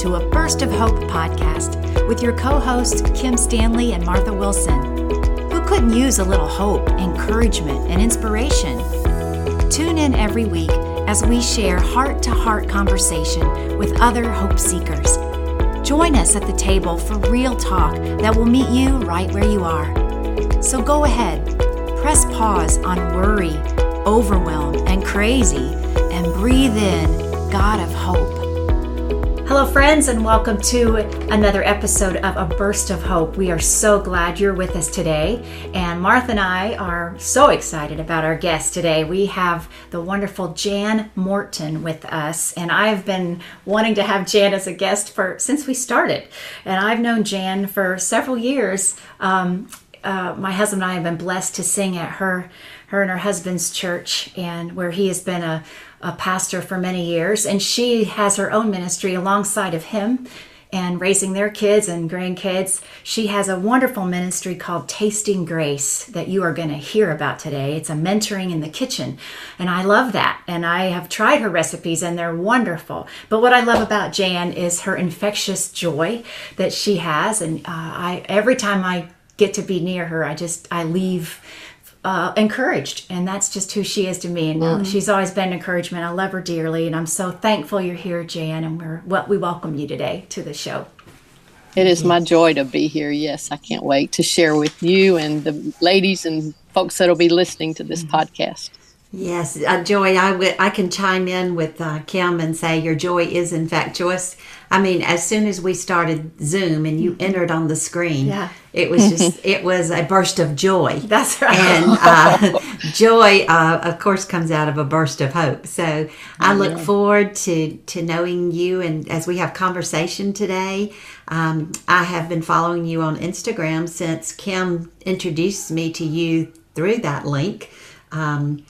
to a Burst of Hope podcast with your co hosts, Kim Stanley and Martha Wilson. Who couldn't use a little hope, encouragement, and inspiration? Tune in every week as we share heart to heart conversation with other hope seekers. Join us at the table for real talk that will meet you right where you are. So go ahead, press pause on worry, overwhelm, and crazy, and breathe in God of hope. Hello, friends, and welcome to another episode of A Burst of Hope. We are so glad you're with us today. And Martha and I are so excited about our guest today. We have the wonderful Jan Morton with us, and I've been wanting to have Jan as a guest for since we started. And I've known Jan for several years. Um, uh, my husband and I have been blessed to sing at her, her and her husband's church, and where he has been a a pastor for many years, and she has her own ministry alongside of him and raising their kids and grandkids. She has a wonderful ministry called Tasting Grace that you are going to hear about today. It's a mentoring in the kitchen, and I love that. And I have tried her recipes, and they're wonderful. But what I love about Jan is her infectious joy that she has, and uh, I every time I get to be near her, I just I leave uh, encouraged, and that's just who she is to me. And mm-hmm. she's always been encouragement. I love her dearly, and I'm so thankful you're here, Jan. And we're well, we welcome you today to the show. It is my joy to be here. Yes, I can't wait to share with you and the ladies and folks that'll be listening to this mm-hmm. podcast. Yes, uh, Joy, I, w- I can chime in with uh, Kim and say your joy is infectious. I mean, as soon as we started Zoom and you entered on the screen, yeah. it was just, it was a burst of joy. That's right. And uh, joy, uh, of course, comes out of a burst of hope. So I look forward to, to knowing you. And as we have conversation today, um, I have been following you on Instagram since Kim introduced me to you through that link. Um,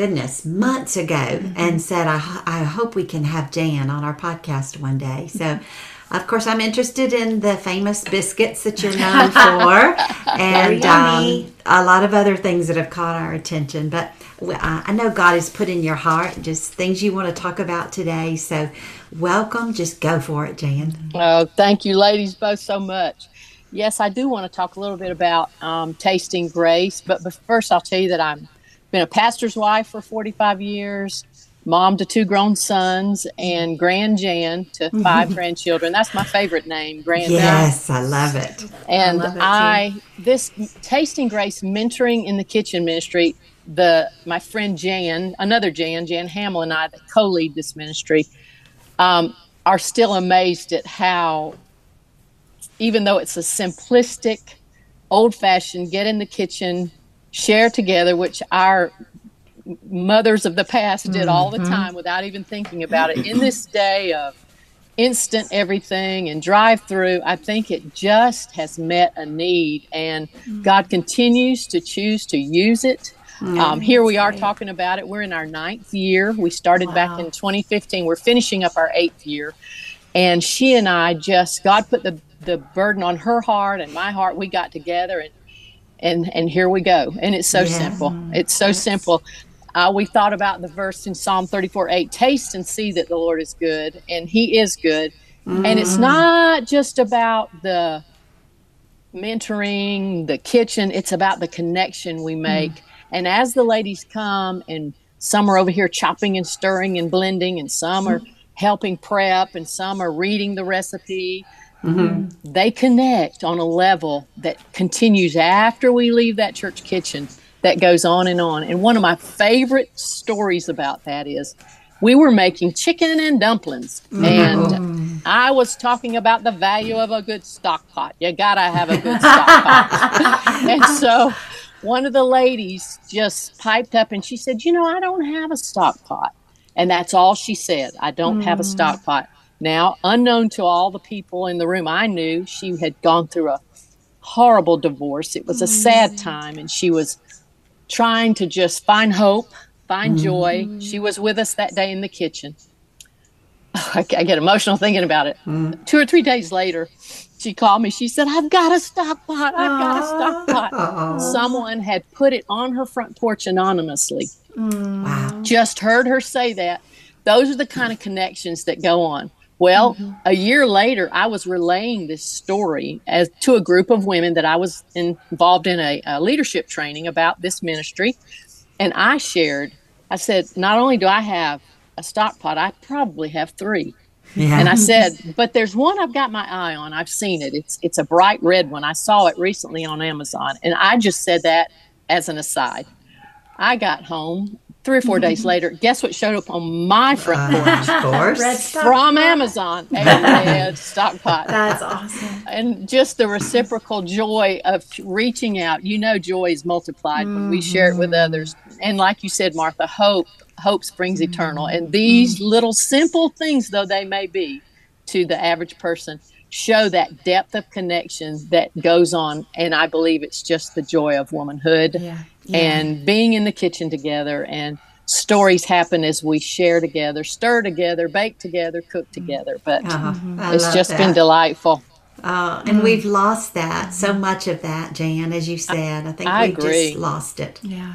goodness, months ago mm-hmm. and said, I, I hope we can have Jan on our podcast one day. So, of course, I'm interested in the famous biscuits that you're known for and um, a lot of other things that have caught our attention. But I know God has put in your heart just things you want to talk about today. So, welcome. Just go for it, Jan. Oh, thank you, ladies, both so much. Yes, I do want to talk a little bit about um, tasting grace, but, but first I'll tell you that I'm been a pastor's wife for 45 years, mom to two grown sons, and Gran Jan to 5 grandchildren. That's my favorite name, Grand Yes, Jan. I love it. And I, it I this Tasting Grace mentoring in the kitchen ministry. The my friend Jan, another Jan, Jan Hamill, and I that co-lead this ministry, um, are still amazed at how, even though it's a simplistic, old-fashioned, get in the kitchen, share together, which our mothers of the past did all the mm-hmm. time without even thinking about it. In this day of instant everything and drive through, I think it just has met a need, and God continues to choose to use it. Um, here we are talking about it. We're in our ninth year. We started wow. back in 2015. We're finishing up our eighth year. And she and I just, God put the, the burden on her heart and my heart. We got together and and and here we go and it's so yeah. simple it's so yes. simple uh, we thought about the verse in psalm 34 8 taste and see that the lord is good and he is good mm. and it's mm. not just about the mentoring the kitchen it's about the connection we mm. make mm. and as the ladies come and some are over here chopping and stirring and blending and some are helping prep and some are reading the recipe Mm-hmm. They connect on a level that continues after we leave that church kitchen that goes on and on. And one of my favorite stories about that is we were making chicken and dumplings mm-hmm. and I was talking about the value of a good stock pot. You got to have a good stock pot. and so one of the ladies just piped up and she said, "You know, I don't have a stock pot." And that's all she said. I don't mm. have a mm. stock pot. Now, unknown to all the people in the room, I knew she had gone through a horrible divorce. It was a sad mm. time, and she was trying to just find hope, find mm. joy. She was with us that day in the kitchen. I get emotional thinking about it. Mm. Two or three days later, she called me. She said, I've got a stock pot. I've got a stock pot. Aww. Someone had put it on her front porch anonymously. Mm. Wow. Just heard her say that. Those are the kind of connections that go on Well, mm-hmm. a year later, I was relaying this story as to a group of women that I was involved in a, a leadership training about this ministry, and I shared. I said, not only do I have a stock pot, I probably have three. Yeah. And I said, but there's one I've got my eye on. I've seen it. It's it's a bright red one. I saw it recently on Amazon. And I just said that as an aside. I got home three or 4 mm-hmm. days later. Guess what showed up on my front uh, porch? of course. red From pot. Amazon. A red stock pot. That's awesome. And just the reciprocal joy of reaching out. You know, joy is multiplied mm-hmm. when we share it with mm-hmm. others. And like you said, Martha, hope hope springs mm-hmm. eternal. And these mm-hmm. little simple things, though they may be to the average person, show that depth of connection that goes on. And I believe it's just the joy of womanhood yeah. Yeah. and being in the kitchen together and stories happen as we share together, stir together, bake together, cook mm-hmm. together. But uh-huh. it's just that. been delightful. Uh, and mm. we've lost that so much of that, Jan, as you said. I think I we've agree. just lost it. Yeah.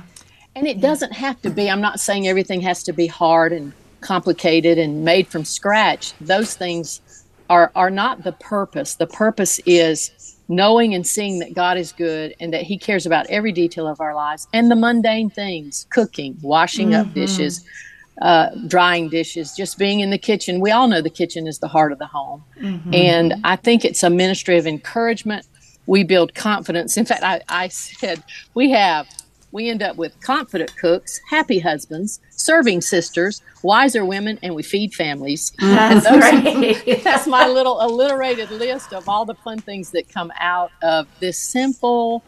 And it doesn't have to be, I'm not saying everything has to be hard and complicated and made from scratch. Those things are, are not the purpose. The purpose is knowing and seeing that God is good and that He cares about every detail of our lives and the mundane things cooking, washing mm-hmm. up dishes, uh, drying dishes, just being in the kitchen. We all know the kitchen is the heart of the home. Mm-hmm. And I think it's a ministry of encouragement. We build confidence. In fact, I, I said we have we end up with confident cooks, happy husbands, serving sisters, wiser women, and we feed families. That's, those, that's my little alliterated list of all the fun things that come out of this simple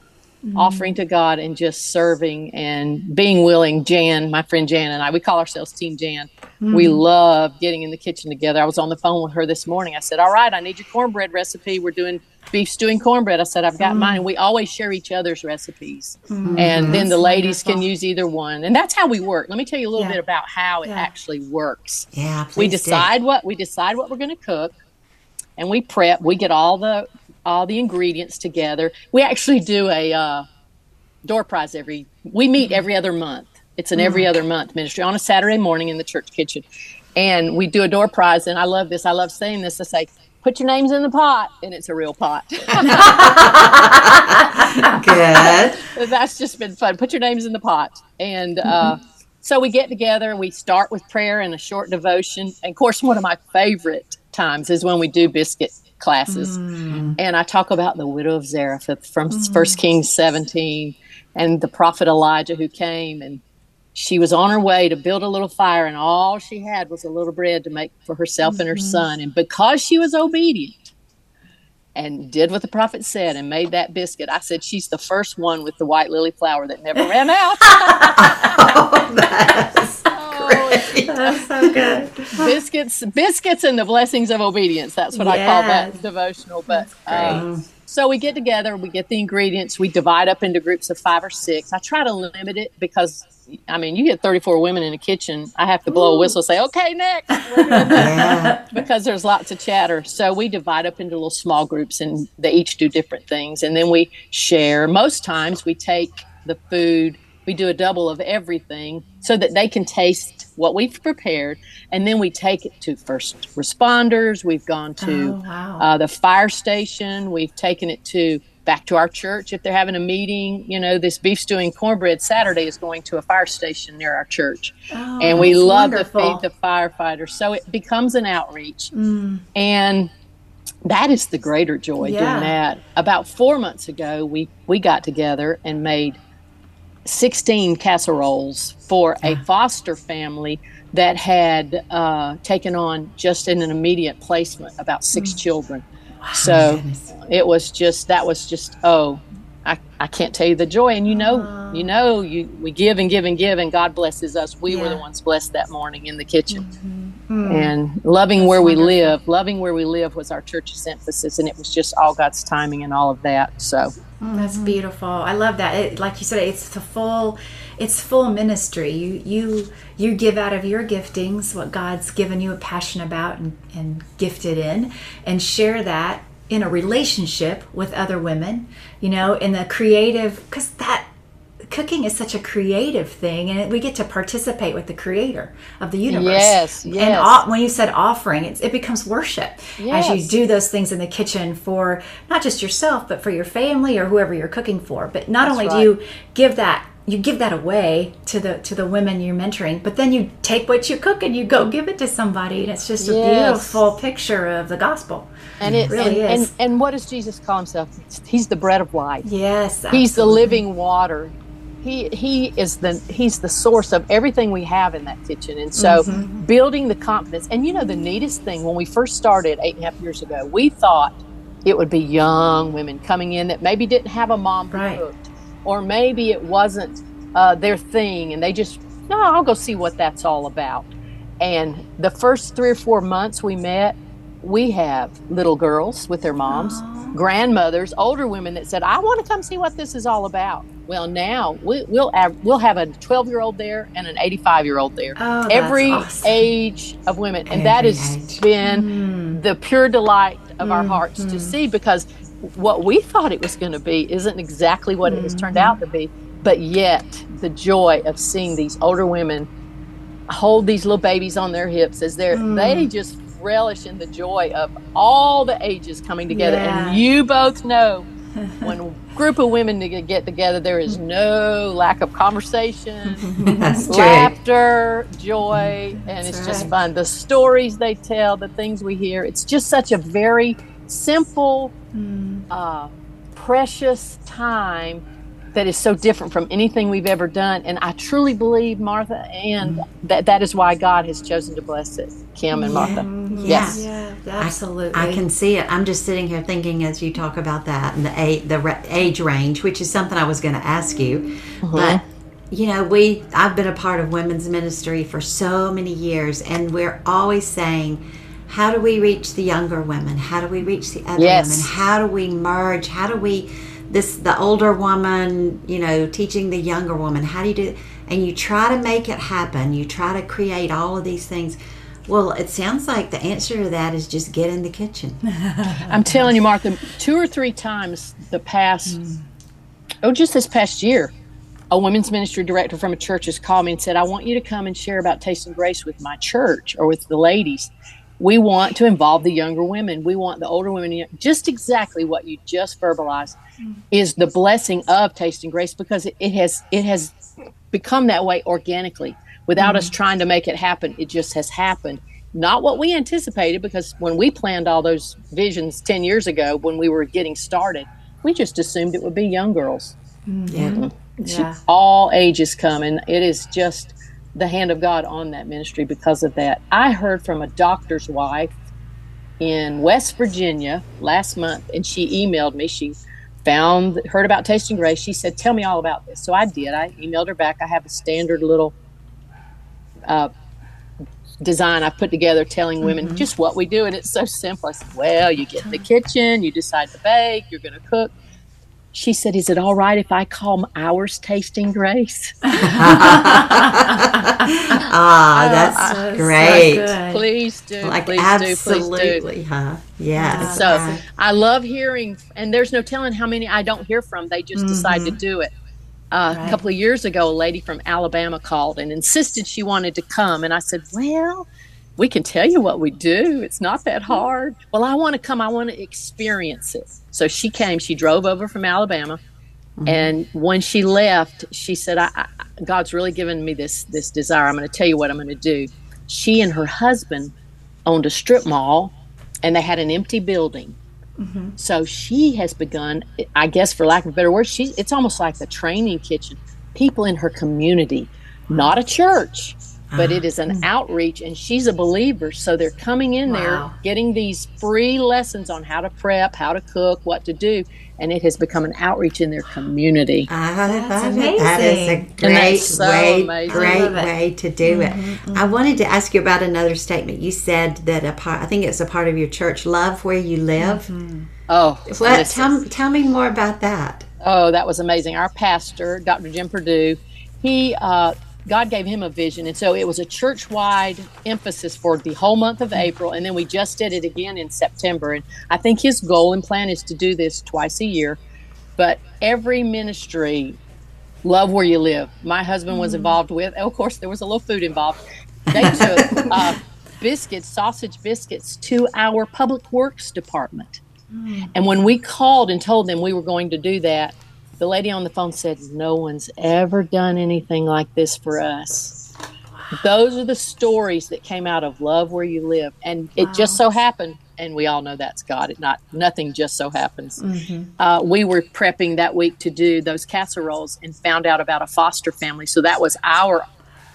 mm. offering to God and just serving and being willing. Jan, my friend Jan, and I, we call ourselves Team Jan. Mm. We love getting in the kitchen together. I was on the phone with her this morning. I said, All right, I need your cornbread recipe. We're doing beef stew stewing cornbread. I said, I've got mm. mine. We always share each other's recipes. Mm. And then the ladies wonderful. can use either one. And that's how we work. Let me tell you a little yeah. bit about how it yeah. actually works. Yeah. We decide do. what we decide what we're going to cook and we prep. We get all the all the ingredients together. We actually do a uh, door prize every we meet every other month. It's an every mm. other month ministry on a Saturday morning in the church kitchen. And we do a door prize and I love this. I love saying this. I say put your names in the pot and it's a real pot good that's just been fun put your names in the pot and uh, mm-hmm. so we get together we start with prayer and a short devotion and of course one of my favorite times is when we do biscuit classes mm. and i talk about the widow of zarephath from mm. 1 kings 17 and the prophet elijah who came and she was on her way to build a little fire, and all she had was a little bread to make for herself mm-hmm. and her mm-hmm. son. And because she was obedient and did what the prophet said and made that biscuit, I said, She's the first one with the White Lily flour that never ran out. oh, that's so good. biscuits, biscuits, and the blessings of obedience. That's what yes. I call that devotional. But um, so we get together, we get the ingredients, we divide up into groups of five or six. I try to limit it because I mean, you get 34 women in a kitchen. I have to blow a whistle, and say, okay, next. because there's lots of chatter. So we divide up into little small groups and they each do different things. And then we share. Most times we take the food, we do a double of everything so that they can taste what we've prepared. And then we take it to first responders. We've gone to oh, wow. uh, the fire station. We've taken it to back to our church if they're having a meeting. You know, this beef stewing cornbread Saturday is going to a fire station near our church. Oh, and we love wonderful. to feed the firefighters. So it becomes an outreach. Mm. And that is the greater joy yeah. doing that. About four months ago, we, we got together and made 16 casseroles for a foster family that had uh, taken on just in an immediate placement about six mm. children. So it was just that was just oh I, I can't tell you the joy. And you know you know you we give and give and give and god blesses us. We yeah. were the ones blessed that morning in the kitchen. Mm-hmm. And loving That's where wonderful. we live loving where we live was our church's emphasis and it was just all god's timing and all of that so that's mm-hmm. beautiful i love that it, like you said it's the full it's full ministry. You you you give out of your giftings what God's given you a passion about and, and gifted in, and share that in a relationship with other women. You know, in the creative because that cooking is such a creative thing, and we get to participate with the Creator of the universe. Yes, And yes. o- when you said offering, it's, it becomes worship as you do those things in the kitchen for not just yourself, but for your family or whoever you're cooking for. But not only do you give that you give that away to the to the women you're mentoring, but then you take what you cook and you go give it to somebody, and it's just a Yes. beautiful picture of the gospel. And it really and, is. And, and what does Jesus call himself? He's the bread of life. Yes, He's the living water. He he is the he's the source of everything we have in that kitchen. And so Mm-hmm. building the confidence. And you know the neatest thing when we first started eight and a half years ago, we thought it would be young women coming in that maybe didn't have a mom who Right. cooked, or maybe it wasn't uh, their thing, and they just no, I'll go see what that's all about. And the first three or four months we met, we have little girls with their moms, ah. grandmothers, older women that said, "I want to come see what this is all about." Well, now we, we'll have, we'll have a 12 year old there and an 85 year old there. Oh, Every awesome. age of women, and that has age. been hmm. the pure delight of our hmm, hearts to hmm. see because what we thought it was going to be isn't exactly what it has turned out to be. But yet, the joy of seeing these older women hold these little babies on their hips as they're they just relish in the joy of all the ages coming together. Yeah. And you both know when a group of women to get together, there is no lack of conversation, laughter, joy, and it's That's just right. fun. The stories they tell, the things we hear, it's just such a very simple, uh, precious time that is so different from anything we've ever done. And I truly believe, Martha, and that that is why God has chosen to bless it, Kim and Martha. Yes. Yeah, absolutely. I, can see it. I'm just sitting here thinking as you talk about that and the age, the age range, which is something I was going to ask you. Mm-hmm. But you know, we I've been a part of women's ministry for so many years, and we're always saying, how do we reach the younger women? How do we reach the other Yes. women? How do we merge? How do we this the older woman, you know, teaching the younger woman? How do you do? And you try to make it happen. You try to create all of these things. Well, it sounds like the answer to that is just get in the kitchen. I'm telling you, Martha, two or three times the past, mm. oh, just this past year, a women's ministry director from a church has called me and said, I want you to come and share about Tasting Grace with my church or with the ladies. We want to involve the younger women. We want the older women. Just exactly what you just verbalized is the blessing of Tasting Grace because it, it has it has become that way organically without us mm-hmm. trying to make it happen. It just has happened. Not what we anticipated because when we planned all those visions 10 years ago when we were getting started, we just assumed it would be young girls. Mm-hmm. Yeah. yeah. All ages come, and it is just the hand of God on that ministry because of that. I heard from a doctor's wife in West Virginia last month, and she emailed me. She found heard about Tasting Grace. She said, "Tell me all about this." So I did. I emailed her back. I have a standard little uh, design I put together telling women just what we do, and it's so simple. I said, "Well, you get in the kitchen, you decide to bake, you're going to cook." She said, "Is it all right if I call ours Tasting Grace?" Ah, that's So- so great. good. please do. like please do. Please do. absolutely, huh? Yes. So right. I love hearing, and there's no telling how many I don't hear from. They just decide to do it. Uh, A couple of years ago, a lady from Alabama called and insisted she wanted to come, and I said, "Well, we can tell you what we do. It's not that mm-hmm. hard." Well, I want to come. I want to experience it. So she came. She drove over from Alabama, mm-hmm. and when she left, she said, I, I, "God's really given me this this desire. I'm going to tell you what I'm going to do." She and her husband owned a strip mall, and they had an empty building. Mm-hmm. So she has begun, I guess, for lack of a better word, she it's almost like the training kitchen. People in her community, not a church, but it uh-huh. is an mm. outreach, and she's a believer. So they're coming in Wow. there, getting these free lessons on how to prep, how to cook, what to do, and it has become an outreach in their community. I love That's it. That is a great so way, amazing. great I love it. way to do it. Mm-hmm, mm-hmm. I wanted to ask you about another statement. You said that a part, I think it's a part of your church, love where you live. Mm-hmm. Oh, What? Tell, tell me more about that. Oh, that was amazing. Our pastor, Dr. Jim Purdue, he uh, God gave him a vision, and so it was a church-wide emphasis for the whole month of April, and then we just did it again in September. And I think his goal and plan is to do this twice a year. But every ministry Love Where You Live. My husband was involved with. Of course, there was a little food involved. They took uh, biscuits, sausage biscuits, to our public works department. And when we called and told them we were going to do that, the lady on the phone said, No one's ever done anything like this for us. Those are the stories that came out of Love Where You Live. And it just so happened, and we all know that's God. It not nothing just so happens. Uh, we were prepping that week to do those casseroles and found out about a foster family. So that was our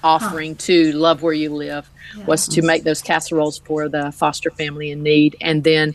offering to Love Where You Live was to make those casseroles for the foster family in need. And then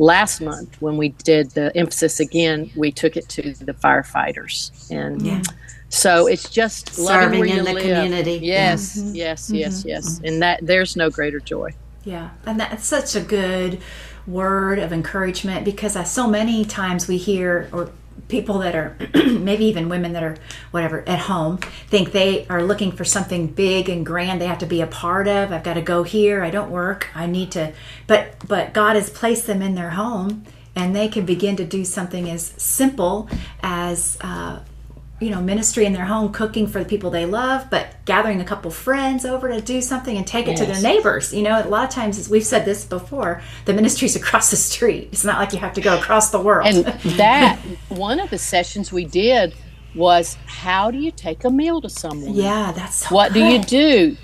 last month when we did the emphasis again, we took it to the firefighters. And so it's just loving Serving in the live. community. Yes, mm-hmm. yes, mm-hmm. yes, yes. And that there's no greater joy. Yeah, and that's such a good word of encouragement because I, so many times we hear or people that are maybe even women that are whatever at home think they are looking for something big and grand they have to be a part of. I've got to go here. I don't work. I need to but but god has placed them in their home and they can begin to do something as simple as uh, you know ministry in their home cooking for the people they love but gathering a couple friends over to do something and take it to their neighbors you know a lot of times as we've said this before the ministry's across the street it's not like you have to go across the world And that one of the sessions we did was how do you take a meal to someone? yeah that's so What do you do?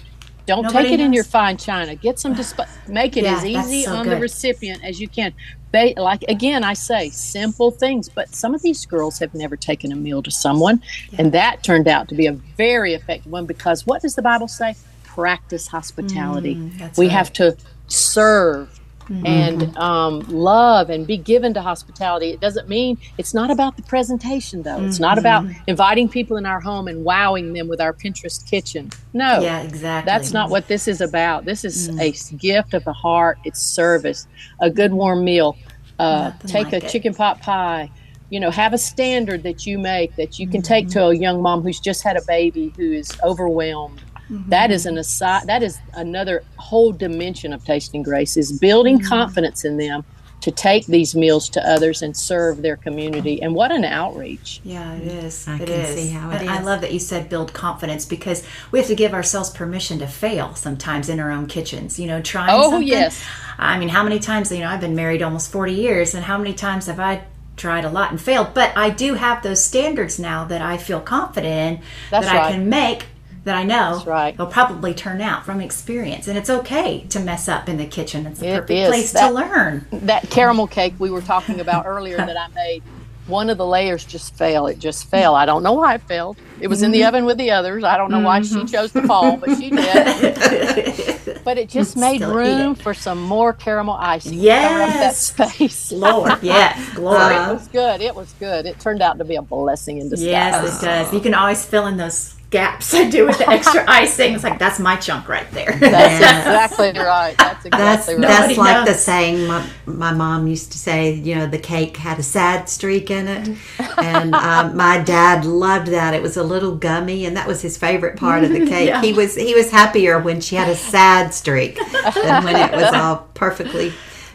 Don't Nobody take it in your fine china. Get some disp- make it Yeah, as easy so on good. the recipient as you can. They like again I say simple things, but some of these girls have never taken a meal to someone and that turned out to be a very effective one because what does the Bible say? Practice hospitality. Mm, we right. Mm-hmm. have to serve and um, love and be given to hospitality. It doesn't mean it's not about the presentation, though. It's not about Mm-hmm. inviting people in our home and wowing them with our Pinterest kitchen. No, yeah exactly that's not what this is about. This is Mm. a gift of the heart. It's service, a good warm meal. Uh, take like a it. chicken pot pie. You know, have a standard that you make that you can Mm-hmm. take to a young mom who's just had a baby who is overwhelmed. Mm-hmm. That is an aside. That is another whole dimension of tasting grace is building Mm-hmm. confidence in them to take these meals to others and serve their community. And what an outreach! Yeah, it mm-hmm. is. I It can is. see how it and I love that you said build confidence because we have to give ourselves permission to fail sometimes in our own kitchens. You know, trying Oh, something. yes. I mean, how many times, you know, I've been married almost 40 years, and how many times have I tried a lot and failed? But I do have those standards now that I feel confident in That's that I can make. That I know right. they'll probably turn out from experience, and it's okay to mess up in the kitchen. It's the It perfect is. place That- to learn. that caramel cake we were talking about earlier that I made, one of the layers just fell. It just fell. I don't know why it fell. It was in the mm-hmm. oven with the others. I don't know why she mm-hmm. chose to fall, but she did. but it just made Still room for some more caramel icing. to cover that Yes. space. Lord, yes, glory. Uh, it was good. It was good. It turned out to be a blessing in disguise. Yes, it does. You can always fill in those gaps I do with the extra icing. It's like that's my chunk right there. That's exactly right. That's That's right. that's Nobody like the saying my, my mom used to say. You know, the cake had a sad streak in it, and um, my dad loved that. It was a little gummy, and that was his favorite part of the cake. Yeah. He was he was happier when she had a sad streak than when it was all perfectly.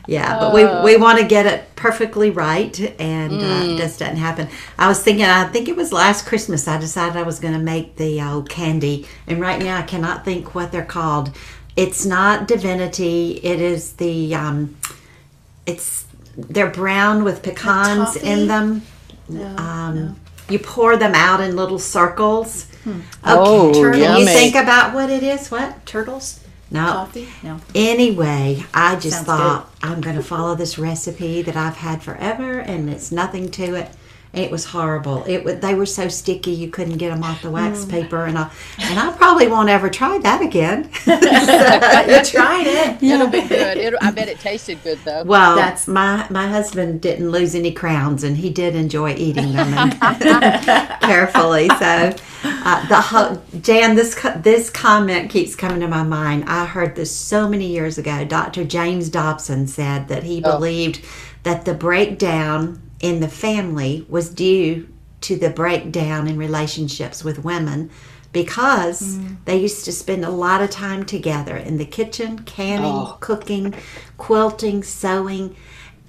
Yeah, but we, we want to get it perfectly right, and uh, just doesn't happen. I was thinking, I think it was last Christmas, I decided I was going to make the old candy, and right now I cannot think what they're called. It's not divinity. It is the um, it's they're brown with pecans toffee? in them. um, You pour them out in little circles. Oh, Okay, can you yummy. think about what it is? What? Turtles? No. Coffee? No. Anyway, I just Sounds thought I'm going to follow this recipe that I've had forever, and it's nothing to it. It was horrible. It wa- they were so sticky you couldn't get them off the wax Mm. paper, and I and I probably won't ever try that again. But you tried it. It'll be good. It, I bet it tasted good though. Well, That's- my my husband didn't lose any crowns, and he did enjoy eating them and carefully. So, uh, the ho- Jan, this co- this comment keeps coming to my mind. I heard this so many years ago. Dr. James Dobson said that he believed that the breakdown in the family was due to the breakdown in relationships with women because they used to spend a lot of time together in the kitchen, canning, cooking, quilting, sewing,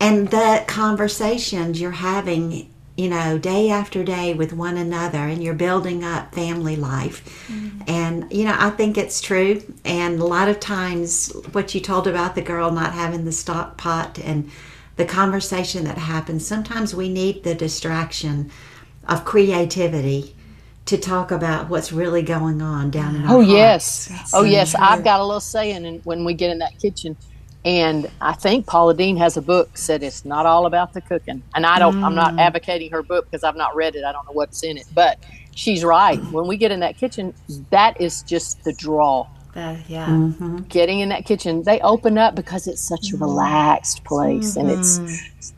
and the conversations you're having you know, day after day with one another and you're building up family life. Mm-hmm. And, you know, I think it's true. And a lot of times, what you told about the girl not having the stock pot and the conversation that happens, sometimes we need the distraction of creativity to talk about what's really going on down in our Oh hearts. yes, That's oh so yes. true. I've got a little saying in, when we get in that kitchen, and I think Paula Deen has a book said it's not all about the cooking. And I don't. I'm Mm. not advocating her book because I've not read it. I don't know what's in it, but she's right. When we get in that kitchen, that is just the draw. That- yeah. Mm-hmm. Getting in that kitchen, they open up because it's such Mm-hmm. a relaxed place and it's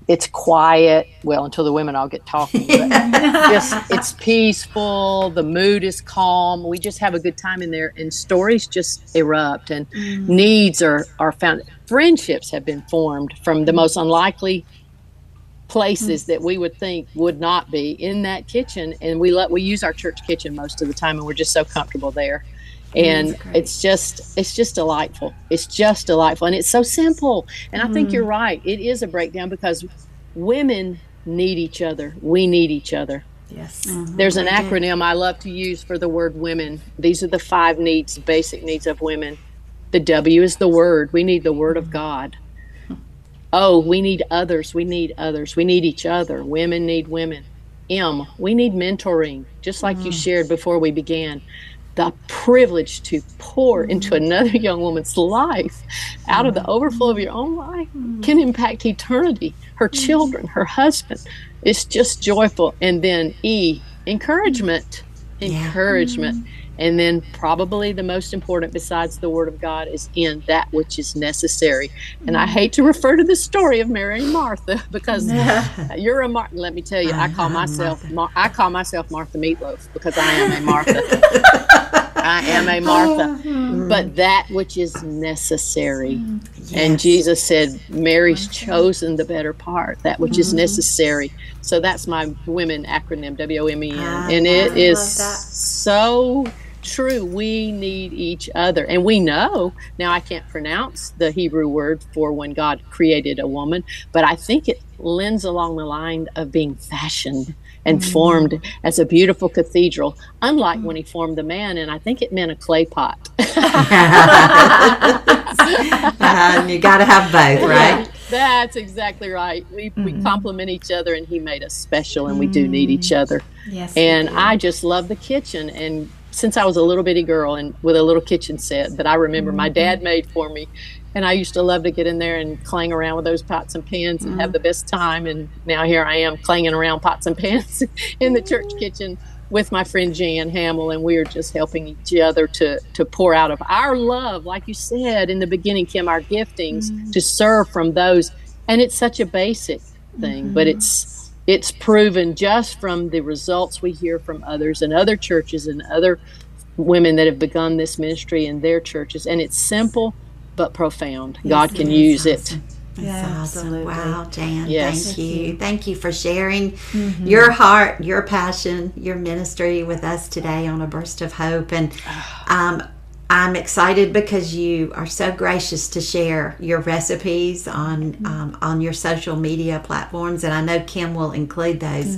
it's quiet. Well, until the women all get talking, but just it's peaceful. The mood is calm. We just have a good time in there, and stories just erupt, and needs are are found. Friendships have been formed from the most unlikely places that we would think would not be in that kitchen, and we let we use our church kitchen most of the time, and we're just so comfortable there. And it's just it's just delightful. It's just delightful, and it's so simple. And I think you're right. It is a breakdown because women need each other. We need each other. Yes. Mm-hmm. There's an acronym I love to use for the word women. These are the five needs, basic needs of women. The W is the word. We need the word of God. Oh, we need others. We need others. We need each other. Women need women. M, we need mentoring, just like you shared before we began. The privilege to pour into mm-hmm. another young woman's life out of the mm-hmm. overflow of your own life mm-hmm. can impact eternity, her children, her husband. It's just joyful. And then E, encouragement. Encouragement. And then, probably the most important, besides the Word of God, is in that which is necessary. And I mm. hate to refer to the story of Mary and Martha because you're a Martha. Let me tell you, I call uh-huh, myself Mar- I call myself Martha Meatloaf because I am a Martha. I am a Martha. Uh-huh. But that which is necessary. Mm. And Jesus said, Mary's chosen the better part, that which is mm-hmm. necessary. So that's my women acronym, W O M E N. I And it ah, love is that. so true. We need each other. And we know, now I can't pronounce the Hebrew word for when God created a woman, but I think it lends along the line of being fashioned and mm. formed as a beautiful cathedral, unlike mm. when he formed the man. And I think it meant a clay pot. and uh-huh. you got to have both, right? That's exactly right. We, we mm. complement each other, and he made us special, and we do need each other. Yes. And. I just love the kitchen. And since I was a little bitty girl and with a little kitchen set that I remember my mm-hmm. dad made for me, and I used to love to get in there and clang around with those pots and pans and have mm-hmm. the best time. And now here I am clanging around pots and pans in the church kitchen with my friend Jan Hamill, and we are just helping each other to to pour out of our love, like you said in the beginning, Kim, our giftings mm-hmm. to serve from those. And it's such a basic thing, but it's it's proven just from the results we hear from others and other churches and other women that have begun this ministry in their churches. And it's simple but profound. God can use it. That's Yeah, awesome. absolutely. Wow, Jan. Yes. Thank you. Thank you for sharing your heart, your passion, your ministry with us today on A Burst of Hope. And um, I'm excited because you are so gracious to share your recipes on um, on your social media platforms, and I know Kim will include those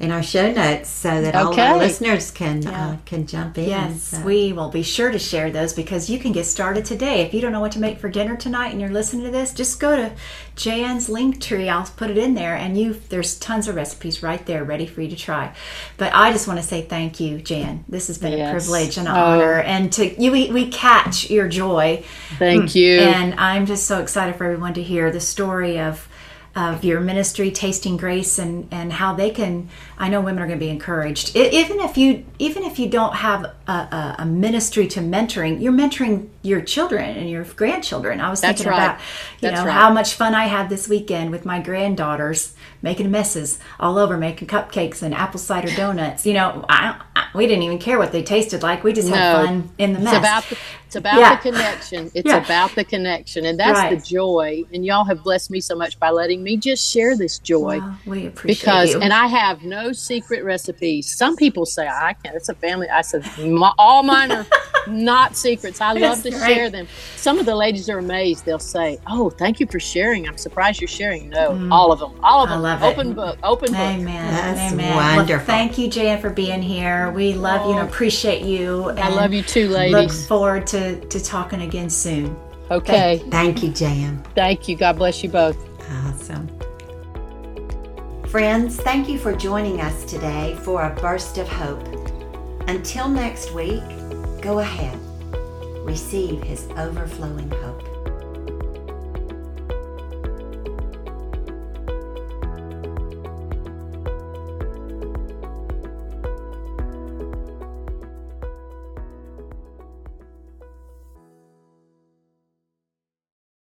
in our show notes so that all our listeners can uh, can jump in. Yes, So- we will be sure to share those because you can get started today. If you don't know what to make for dinner tonight and you're listening to this, just go to Jan's Linktree. I'll put it in there, and you there's tons of recipes right there ready for you to try. But I just want to say thank you, Jan. This has been a privilege and an Oh. honor, and to you, we, we catch your joy. Thank you. And I'm just so excited for everyone to hear the story of of your ministry, Tasting Grace, and and how they can. I know women are going to be encouraged, I, even if you even if you don't have a, a, a ministry to mentoring, you're mentoring your children and your grandchildren. I was That's thinking right. about you That's know right. how much fun I had this weekend with my granddaughters making messes all over, making cupcakes and apple cider donuts. You know, I, I, we didn't even care what they tasted like. We just had fun in the mess. It's about the, it's about Yeah. the connection. It's Yeah. about the connection, and that's Right. the joy. And y'all have blessed me so much by letting me just share this joy. Well, we appreciate because you. and I have no secret recipes. Some people say I can't. It's a family. I said "My- all mine are not secrets. I love That's to great. share them. Some of the ladies are amazed. They'll say, "Oh, thank you for sharing. I'm surprised you're sharing." No, all of them, all of Mm. I them. love it. open book, open book. Amen. That's Amen. wonderful. Well, thank you, Jan, for being here. We love you and Oh. appreciate you. I and love you too, ladies. Look forward to, to talking again soon. Okay, Thank you, Jan. thank you. God bless you both. Awesome. Friends, thank you for joining us today for a burst of hope. Until next week, go ahead. Receive his overflowing hope.